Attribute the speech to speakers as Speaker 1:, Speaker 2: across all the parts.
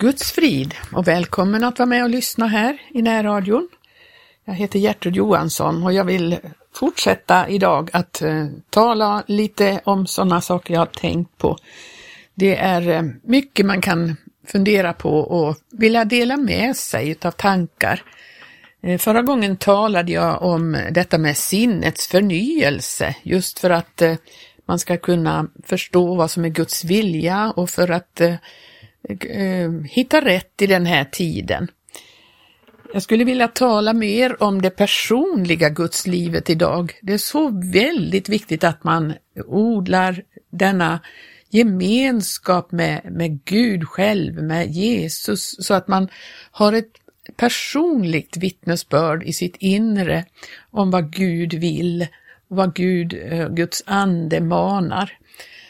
Speaker 1: Guds frid och välkommen att vara med och lyssna här i närradion. Jag heter Gertrud Johansson och jag vill fortsätta idag att eh, tala lite om sådana saker jag har tänkt på. Det är eh, mycket man kan fundera på och vilja dela med sig av tankar. Eh, förra gången talade jag om detta med sinnets förnyelse, just för att eh, man ska kunna förstå vad som är Guds vilja och för att eh, Eh, hitta rätt i den här tiden. Jag skulle vilja tala mer om det personliga gudslivet idag. Det är så väldigt viktigt att man odlar denna gemenskap med, med Gud själv, med Jesus, så att man har ett personligt vittnesbörd i sitt inre om vad Gud vill och vad Gud, eh, Guds ande manar.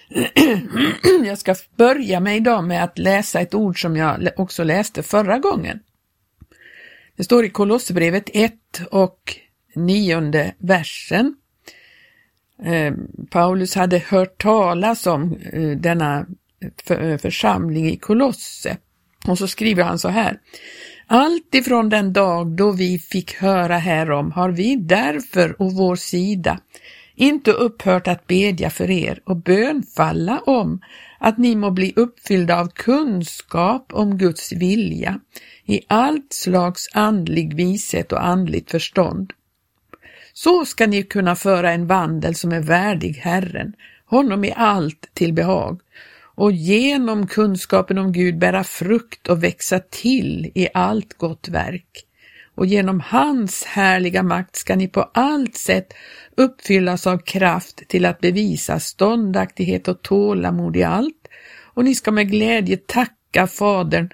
Speaker 1: Jag ska börja med idag med att läsa ett ord som jag också läste förra gången. Det står i Kolosserbrevet 1 och 9 versen. Eh, Paulus hade hört talas om eh, denna eh, församling i Kolosse och så skriver han så här. Allt ifrån den dag då vi fick höra härom har vi därför och vår sida inte upphört att bedja för er och bönfalla om att ni må bli uppfyllda av kunskap om Guds vilja i allt slags andlig vishet och andligt förstånd. Så ska ni kunna föra en vandel som är värdig Herren, honom i allt till behag och genom kunskapen om Gud bära frukt och växa till i allt gott verk. Och genom hans härliga makt ska ni på allt sätt uppfyllas av kraft till att bevisa ståndaktighet och tålamod i allt, och ni ska med glädje tacka Fadern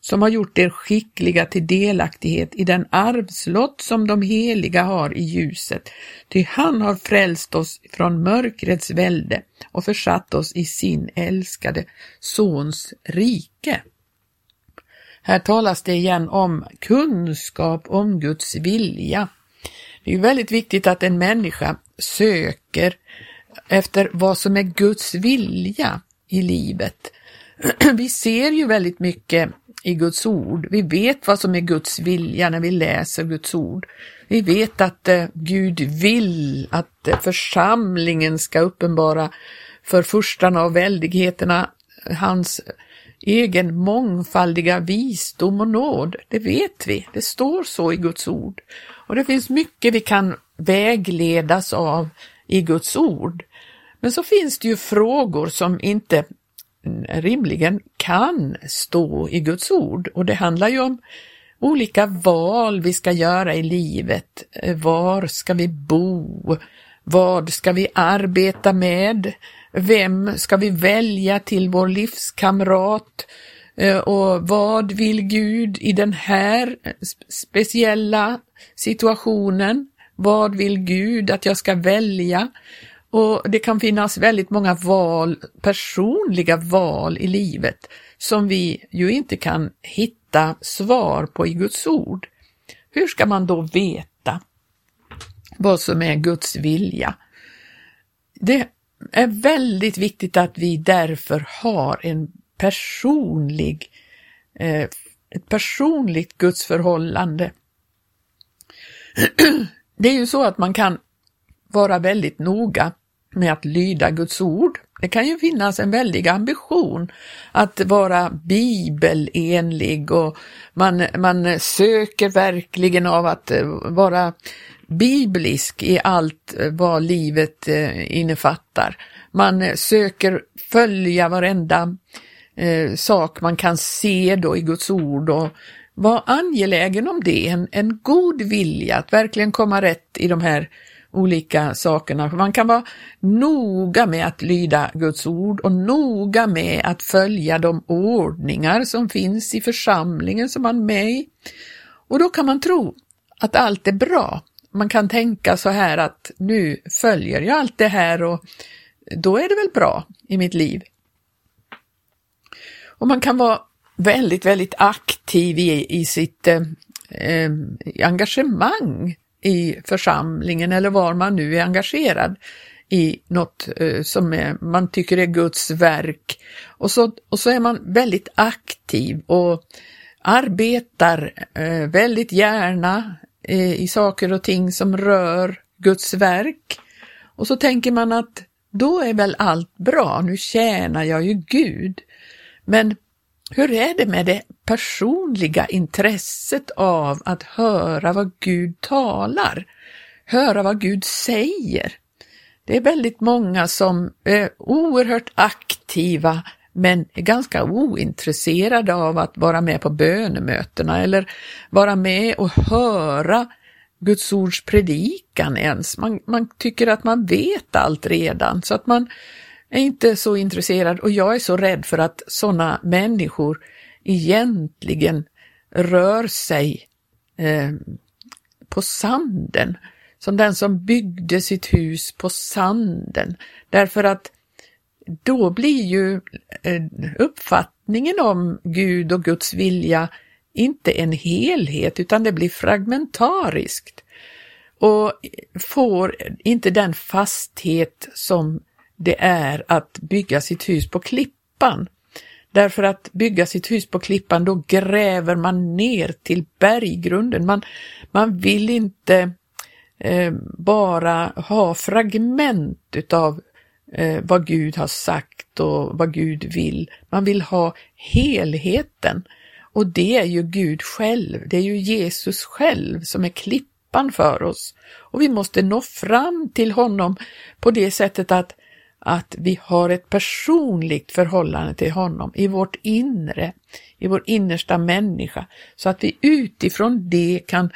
Speaker 1: som har gjort er skickliga till delaktighet i den arvslott som de heliga har i ljuset, ty han har frälst oss från mörkrets välde och försatt oss i sin älskade Sons rike. Här talas det igen om kunskap om Guds vilja. Det är väldigt viktigt att en människa söker efter vad som är Guds vilja i livet. Vi ser ju väldigt mycket i Guds ord. Vi vet vad som är Guds vilja när vi läser Guds ord. Vi vet att eh, Gud vill att eh, församlingen ska uppenbara för furstarna och väldigheterna hans egen mångfaldiga visdom och nåd. Det vet vi, det står så i Guds ord. Och det finns mycket vi kan vägledas av i Guds ord. Men så finns det ju frågor som inte rimligen kan stå i Guds ord och det handlar ju om olika val vi ska göra i livet. Eh, var ska vi bo? Vad ska vi arbeta med? Vem ska vi välja till vår livskamrat? Eh, och vad vill Gud i den här speciella situationen? Vad vill Gud att jag ska välja? Och det kan finnas väldigt många val, personliga val i livet som vi ju inte kan hitta svar på i Guds ord. Hur ska man då veta vad som är Guds vilja? Det är väldigt viktigt att vi därför har en personlig, eh, ett personligt gudsförhållande. Det är ju så att man kan vara väldigt noga med att lyda Guds ord. Det kan ju finnas en väldig ambition att vara bibelenlig och man, man söker verkligen av att eh, vara biblisk i allt eh, vad livet eh, innefattar. Man söker följa varenda eh, sak man kan se då i Guds ord och vara angelägen om det, en, en god vilja att verkligen komma rätt i de här olika sakerna. Man kan vara noga med att lyda Guds ord och noga med att följa de ordningar som finns i församlingen som man är med i. Och då kan man tro att allt är bra. Man kan tänka så här att nu följer jag allt det här och då är det väl bra i mitt liv. Och man kan vara väldigt, väldigt aktiv i, i sitt eh, eh engagemang i församlingen eller var man nu är engagerad i något eh, som är, man tycker är Guds verk. Och så, och så är man väldigt aktiv och arbetar eh, väldigt gärna eh, i saker och ting som rör Guds verk. Och så tänker man att då är väl allt bra, nu tjänar jag ju Gud. Men hur är det med det personliga intresset av att höra vad Gud talar? Höra vad Gud säger? Det är väldigt många som är oerhört aktiva men är ganska ointresserade av att vara med på bönemötena eller vara med och höra Guds ords predikan ens. Man, man tycker att man vet allt redan så att man är inte så intresserad och jag är så rädd för att sådana människor egentligen rör sig eh, på sanden, som den som byggde sitt hus på sanden. Därför att då blir ju eh, uppfattningen om Gud och Guds vilja inte en helhet utan det blir fragmentariskt och får inte den fasthet som det är att bygga sitt hus på klippan. Därför att bygga sitt hus på klippan, då gräver man ner till berggrunden. Man, man vill inte eh, bara ha fragment utav eh, vad Gud har sagt och vad Gud vill. Man vill ha helheten. Och det är ju Gud själv, det är ju Jesus själv som är klippan för oss. Och vi måste nå fram till honom på det sättet att att vi har ett personligt förhållande till honom i vårt inre, i vår innersta människa, så att vi utifrån det kan,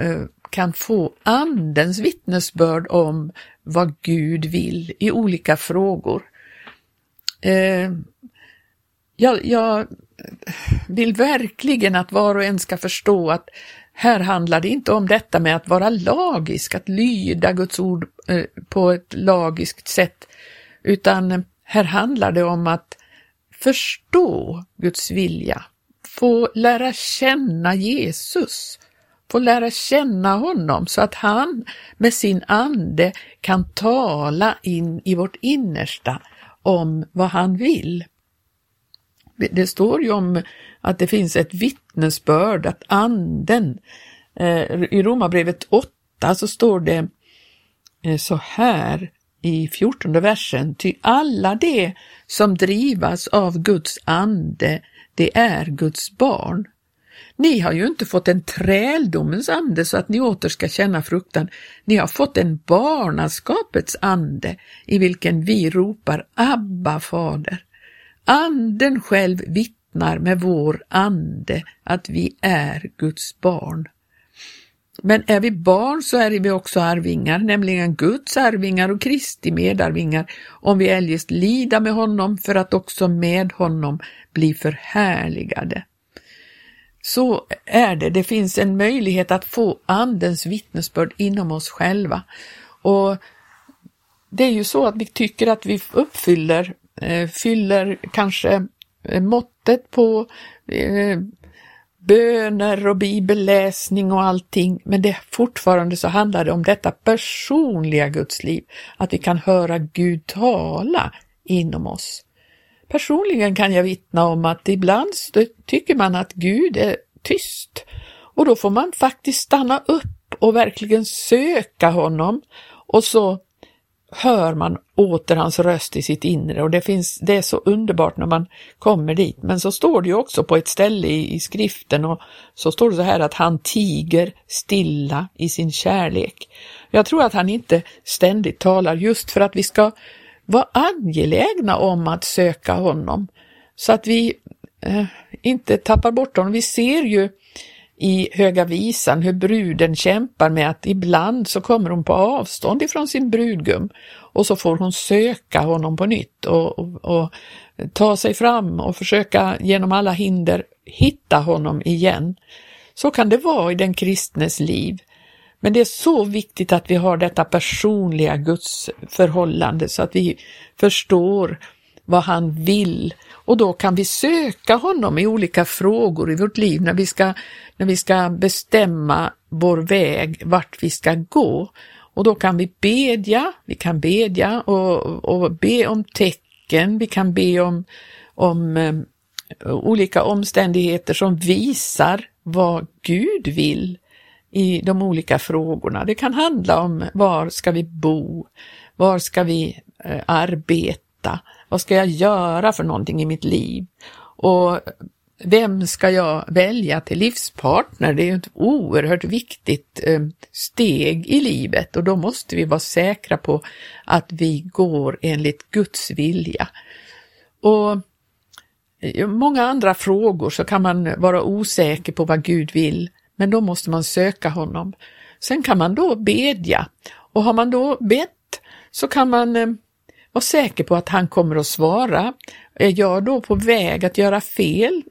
Speaker 1: eh, kan få Andens vittnesbörd om vad Gud vill i olika frågor. Eh, jag, jag vill verkligen att var och en ska förstå att här handlar det inte om detta med att vara lagisk, att lyda Guds ord eh, på ett lagiskt sätt, utan här handlar det om att förstå Guds vilja, få lära känna Jesus, få lära känna honom så att han med sin ande kan tala in i vårt innersta om vad han vill. Det står ju om att det finns ett vittnesbörd, att anden, eh, i Romarbrevet 8 så står det eh, så här, i fjortonde versen, ty alla de som drivas av Guds ande, det är Guds barn. Ni har ju inte fått en träldomens ande så att ni åter ska känna fruktan. Ni har fått en barnaskapets ande i vilken vi ropar Abba, fader. Anden själv vittnar med vår ande att vi är Guds barn. Men är vi barn så är vi också arvingar, nämligen Guds arvingar och Kristi medarvingar, om vi eljest lida med honom för att också med honom bli förhärligade. Så är det, det finns en möjlighet att få Andens vittnesbörd inom oss själva. Och det är ju så att vi tycker att vi uppfyller, eh, fyller kanske eh, måttet på eh, böner och bibelläsning och allting, men det fortfarande så handlar det om detta personliga Gudsliv, att vi kan höra Gud tala inom oss. Personligen kan jag vittna om att ibland tycker man att Gud är tyst. Och då får man faktiskt stanna upp och verkligen söka honom. Och så hör man åter hans röst i sitt inre och det, finns, det är så underbart när man kommer dit. Men så står det ju också på ett ställe i, i skriften och så står det så här att han tiger stilla i sin kärlek. Jag tror att han inte ständigt talar just för att vi ska vara angelägna om att söka honom så att vi eh, inte tappar bort honom. Vi ser ju i Höga visan hur bruden kämpar med att ibland så kommer hon på avstånd ifrån sin brudgum och så får hon söka honom på nytt och, och, och ta sig fram och försöka genom alla hinder hitta honom igen. Så kan det vara i den kristnes liv. Men det är så viktigt att vi har detta personliga Guds förhållande så att vi förstår vad han vill och då kan vi söka honom i olika frågor i vårt liv när vi ska, när vi ska bestämma vår väg, vart vi ska gå. Och då kan vi bedja, vi kan bedja och, och be om tecken, vi kan be om, om um, olika omständigheter som visar vad Gud vill i de olika frågorna. Det kan handla om var ska vi bo? Var ska vi eh, arbeta? Vad ska jag göra för någonting i mitt liv? Och vem ska jag välja till livspartner? Det är ett oerhört viktigt eh, steg i livet och då måste vi vara säkra på att vi går enligt Guds vilja. Och i många andra frågor så kan man vara osäker på vad Gud vill, men då måste man söka honom. Sen kan man då bedja och har man då bett så kan man eh, vara säker på att han kommer att svara. Är jag då på väg att göra fel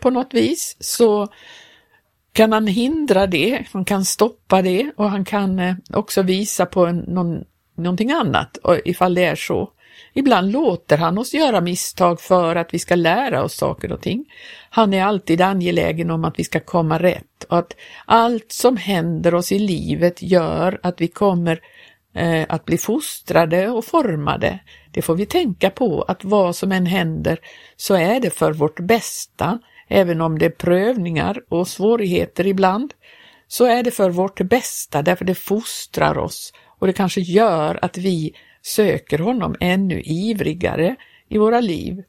Speaker 1: på något vis så kan han hindra det, han kan stoppa det och han kan eh, också visa på en, någon, någonting annat ifall det är så. Ibland låter han oss göra misstag för att vi ska lära oss saker och ting. Han är alltid angelägen om att vi ska komma rätt och att allt som händer oss i livet gör att vi kommer eh, att bli fostrade och formade. Det får vi tänka på att vad som än händer så är det för vårt bästa, även om det är prövningar och svårigheter ibland, så är det för vårt bästa därför det fostrar oss och det kanske gör att vi söker honom ännu ivrigare i våra liv.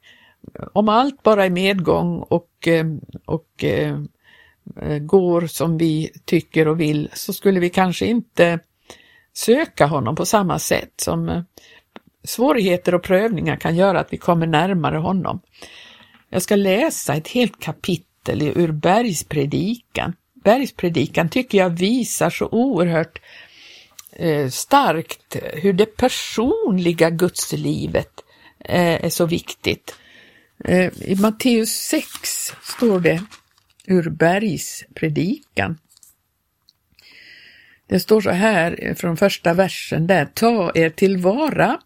Speaker 1: Om allt bara är medgång och, eh, och eh, eh, går som vi tycker och vill så skulle vi kanske inte söka honom på samma sätt som svårigheter och prövningar kan göra att vi kommer närmare honom. Jag ska läsa ett helt kapitel ur Bergspredikan. Bergspredikan tycker jag visar så oerhört eh, starkt hur det personliga gudslivet eh, är så viktigt. Eh, I Matteus 6 står det ur Bergspredikan. Det står så här från första versen där, ta er tillvara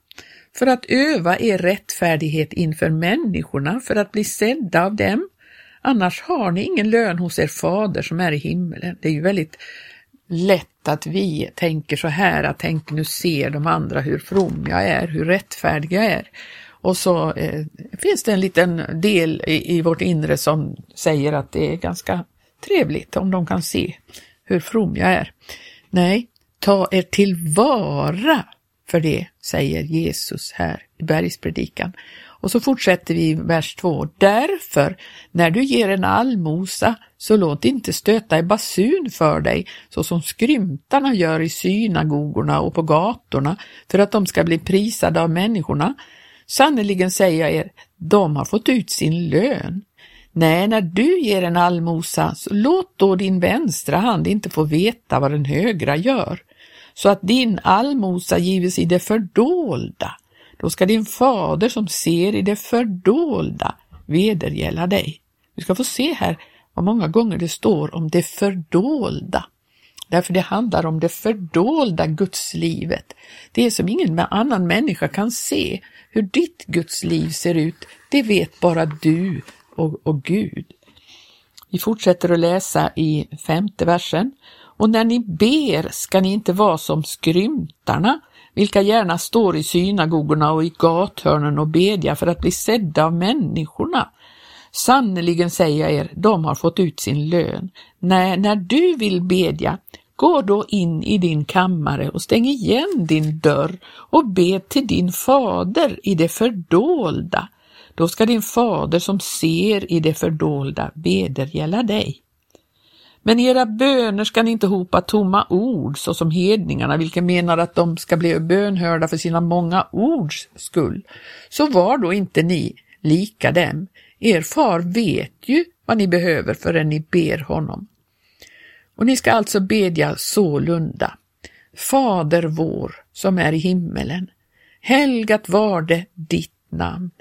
Speaker 1: för att öva er rättfärdighet inför människorna, för att bli sedda av dem. Annars har ni ingen lön hos er fader som är i himmelen. Det är ju väldigt lätt att vi tänker så här, att tänk nu ser de andra hur from jag är, hur rättfärdig jag är. Och så eh, finns det en liten del i, i, vårt inre som säger att det är ganska trevligt om de kan se hur from jag är. Nej, ta er tillvara för det, säger Jesus här i bergspredikan. Och så fortsätter vi i vers 2. Därför, när du ger en allmosa, så låt inte stöta i basun för dig, så som skrymtarna gör i synagogorna och på gatorna, för att de ska bli prisade av människorna. Sannerligen säger jag er, de har fått ut sin lön. Nej, när du ger en allmosa, så låt då din vänstra hand inte få veta vad den högra gör, så att din allmosa gives i det fördolda. Då ska din fader som ser i det fördolda vedergälla dig. Vi ska få se här vad många gånger det står om det fördolda. Därför det handlar om det fördolda gudslivet. Det som ingen annan människa kan se. Hur ditt gudsliv ser ut, det vet bara du och, och Gud. Vi fortsätter att läsa i femte versen. Och när ni ber ska ni inte vara som skrymtarna, vilka gärna står i synagogorna och i gathörnen och bedja för att bli sedda av människorna. Sannerligen säger jag er, de har fått ut sin lön. Nej, när du vill bedja, gå då in i din kammare och stäng igen din dörr och be till din fader i det fördolda då ska din fader som ser i det fördolda vedergälla dig. Men era böner ska ni inte hopa tomma ord såsom hedningarna, vilka menar att de ska bli bönhörda för sina många ords skull. Så var då inte ni lika dem. Er far vet ju vad ni behöver förrän ni ber honom. Och ni ska alltså bedja sålunda. Fader vår som är i himmelen. Helgat var det ditt namn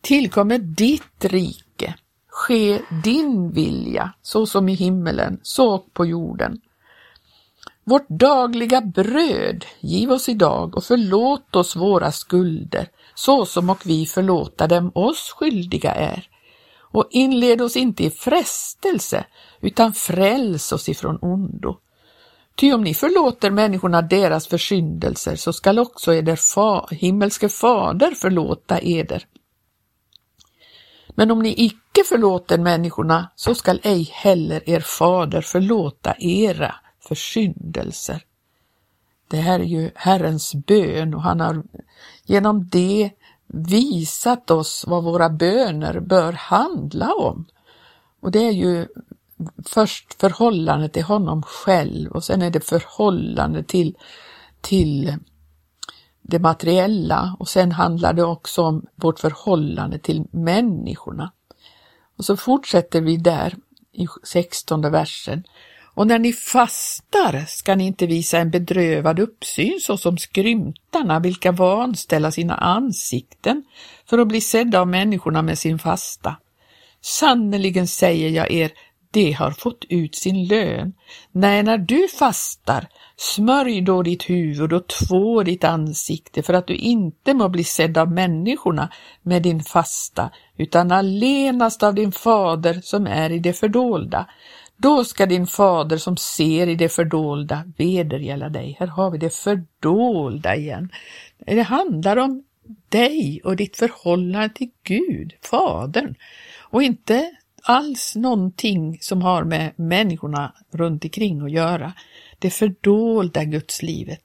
Speaker 1: tillkommer ditt rike. Ske din vilja, så som i himmelen, så på jorden. Vårt dagliga bröd giv oss idag och förlåt oss våra skulder, så som och vi förlåta dem oss skyldiga är. Och inled oss inte i frestelse, utan fräls oss ifrån ondo. Ty om ni förlåter människorna deras försyndelser så skall också eder fa himmelske fader förlåta eder. Men om ni icke förlåter människorna så skall ej heller er fader förlåta era försyndelser. Det här är ju Herrens bön och han har genom det visat oss vad våra böner bör handla om. Och det är ju först förhållandet till honom själv och sen är det förhållande till, till det materiella och sen handlar det också om vårt förhållande till människorna. Och så fortsätter vi där i 16 versen. Och när ni fastar ska ni inte visa en bedrövad uppsyn såsom skrymtarna, vilka vanställa sina ansikten för att bli sedda av människorna med sin fasta. Sannerligen säger jag er, de har fått ut sin lön. Nej, när du fastar, smörj då ditt huvud och två ditt ansikte för att du inte må bli sedd av människorna med din fasta, utan allenast av din fader som är i det fördolda. Då ska din fader som ser i det fördolda vedergälla dig. Här har vi det fördolda igen. Det handlar om dig och ditt förhållande till Gud, Fadern, och inte alls någonting som har med människorna runt omkring att göra. Det fördolda gudslivet.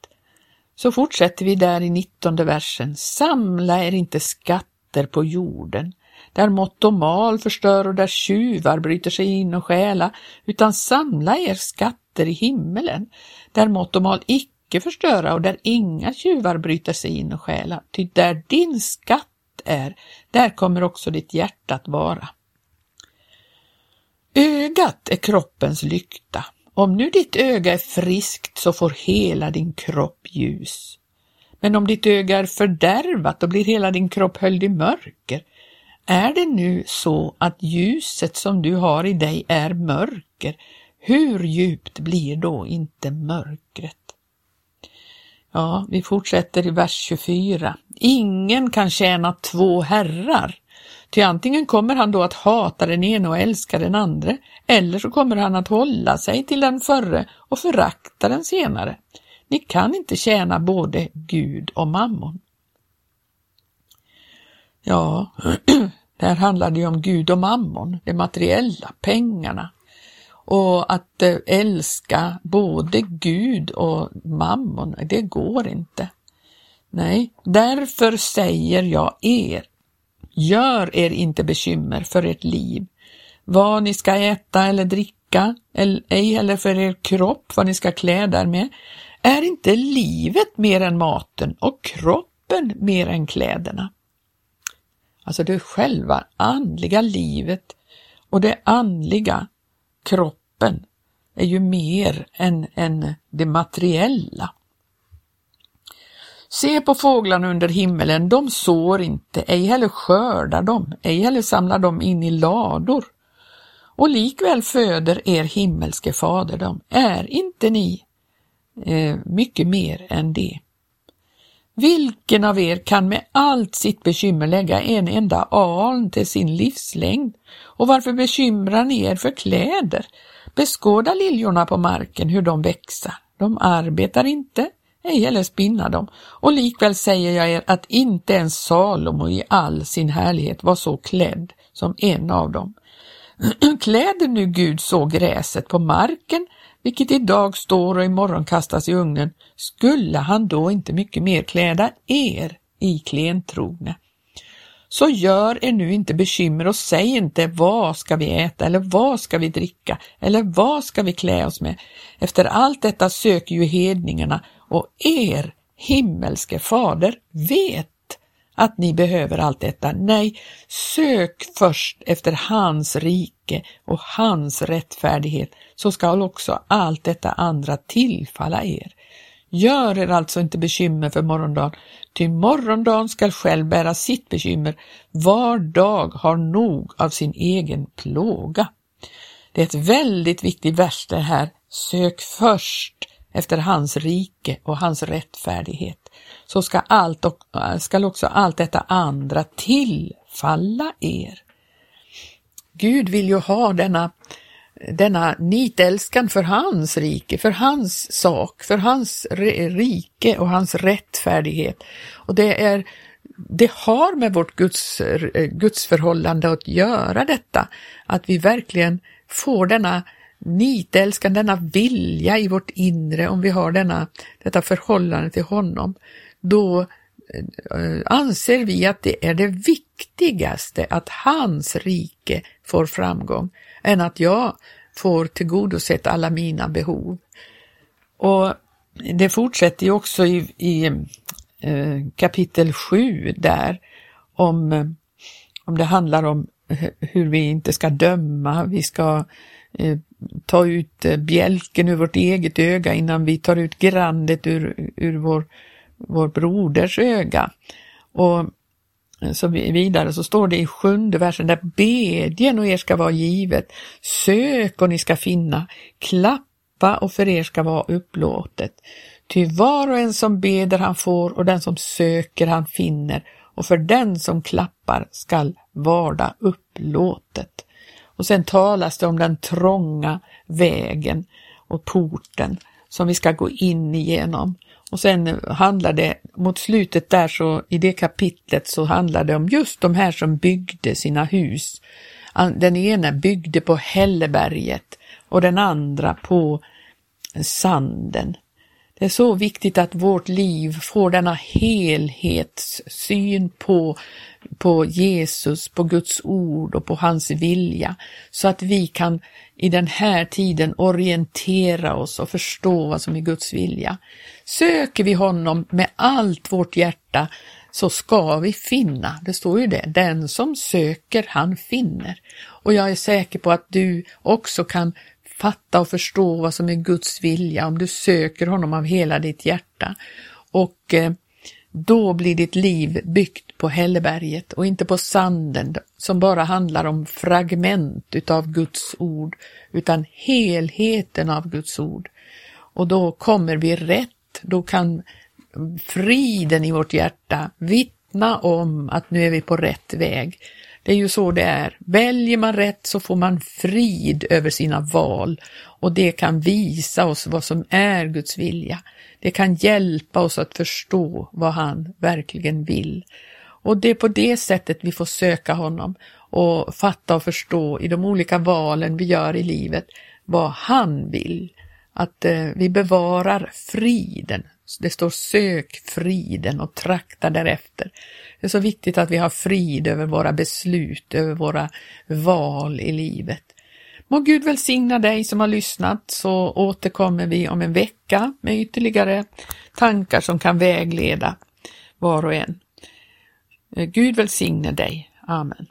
Speaker 1: Så fortsätter vi där i 19 versen. Samla er inte skatter på jorden, där mått och mal förstör och där tjuvar bryter sig in och stjäla, utan samla er skatter i himmelen, där mått och mal icke förstöra och där inga tjuvar bryter sig in och stjäla. Ty där din skatt är, där kommer också ditt hjärta att vara. Ögat är kroppens lykta. Om nu ditt öga är friskt så får hela din kropp ljus. Men om ditt öga är fördärvat då blir hela din kropp höljd i mörker. Är det nu så att ljuset som du har i dig är mörker, hur djupt blir då inte mörkret? Ja, vi fortsätter i vers 24. Ingen kan tjäna två herrar. Ty antingen kommer han då att hata den ene och älska den andra, eller så kommer han att hålla sig till den förre och förakta den senare. Ni kan inte tjäna både Gud och mammon. Ja, där handlar det om Gud och mammon, det materiella, pengarna. Och att eh, älska både Gud och mammon, det går inte. Nej, därför säger jag er, Gör er inte bekymmer för ert liv, vad ni ska äta eller dricka, eller ej heller för er kropp, vad ni ska klä er med. Är inte livet mer än maten och kroppen mer än kläderna? Alltså det själva andliga livet och det andliga kroppen är ju mer än, än det materiella. Se på fåglarna under himmelen, de sår inte, ej heller skördar de, ej heller samlar de in i lador. Och likväl föder er himmelske fader dem. Är inte ni eh, mycket mer än det? Vilken av er kan med allt sitt bekymmer lägga en enda aln till sin livslängd? Och varför bekymrar ni er för kläder? Beskåda liljorna på marken, hur de växer. De arbetar inte, ej heller spinna dem. Och likväl säger jag er att inte ens Salomo i all sin härlighet var så klädd som en av dem. Kläder nu Gud så gräset på marken, vilket idag står och imorgon kastas i ugnen, skulle han då inte mycket mer kläda er i klentrogne? Så gör er nu inte bekymmer och säg inte vad ska vi äta eller vad ska vi dricka eller vad ska vi klä oss med. Efter allt detta söker ju hedningarna och er himmelske fader vet att ni behöver allt detta. Nej, sök först efter hans rike och hans rättfärdighet så skall också allt detta andra tillfalla er. Gör er alltså inte bekymmer för morgondagen, ty morgondagen skall själv bära sitt bekymmer. Var dag har nog av sin egen plåga. Det är ett väldigt viktigt vers det här. Sök först efter hans rike och hans rättfärdighet, så ska, allt och, äh, ska också allt detta andra tillfalla er. Gud vill ju ha denna denna nitälskan för hans rike, för hans sak, för hans rike och hans rättfärdighet. Och det är det har med vårt Guds, eh, gudsförhållande att göra detta, att vi verkligen får denna nitälskan, denna vilja i vårt inre, om vi har denna, detta förhållande till honom, då eh, anser vi att det är det viktigaste att hans rike får framgång, än att jag får tillgodosett alla mina behov. Och det fortsätter ju också i, i eh, kapitel 7 där om, om det handlar om hur vi inte ska döma, vi ska eh, Eh, ta ut eh, bjälken ur vårt eget öga innan vi tar ut grandet ur, ur vår, vår broders öga. Och eh, så vidare så står det i sjunde versen där bedjen och er ska vara givet, sök och ni ska finna, klappa och för er ska vara upplåtet. Ty var och en som beder han får och den som söker han finner och för den som klappar skall varda upplåtet. Och sen talas det om den trånga vägen och porten som vi ska gå in igenom. Och sen handlar det, mot slutet där så i det kapitlet så handlar det om just de här som byggde sina hus. Den ena byggde på Hälleberget och den andra på sanden. Det är så viktigt att vårt liv får denna helhetssyn på, på Jesus, på Guds ord och på hans vilja, så att vi kan i den här tiden orientera oss och förstå vad som är Guds vilja. Söker vi honom med allt vårt hjärta så ska vi finna, det står ju det, den som söker han finner. Och jag är säker på att du också kan fatta och förstå vad som är Guds vilja om du söker honom av hela ditt hjärta. Och eh, då blir ditt liv byggt på Hälleberget och inte på sanden som bara handlar om fragment utav Guds ord, utan helheten av Guds ord. Och då kommer vi rätt, då kan friden i vårt hjärta vittna om att nu är vi på rätt väg. Det är ju så det är. Väljer man rätt så får man frid över sina val och det kan visa oss vad som är Guds vilja. Det kan hjälpa oss att förstå vad han verkligen vill. Och det är på det sättet vi får söka honom och fatta och förstå i de olika valen vi gör i livet vad han vill. Att eh, vi bevarar friden. Det står sök friden och trakta därefter. Det är så viktigt att vi har frid över våra beslut, över våra val i livet. Må Gud välsigna dig som har lyssnat så återkommer vi om en vecka med ytterligare tankar som kan vägleda var och en. Eh, Gud välsigne dig. Amen.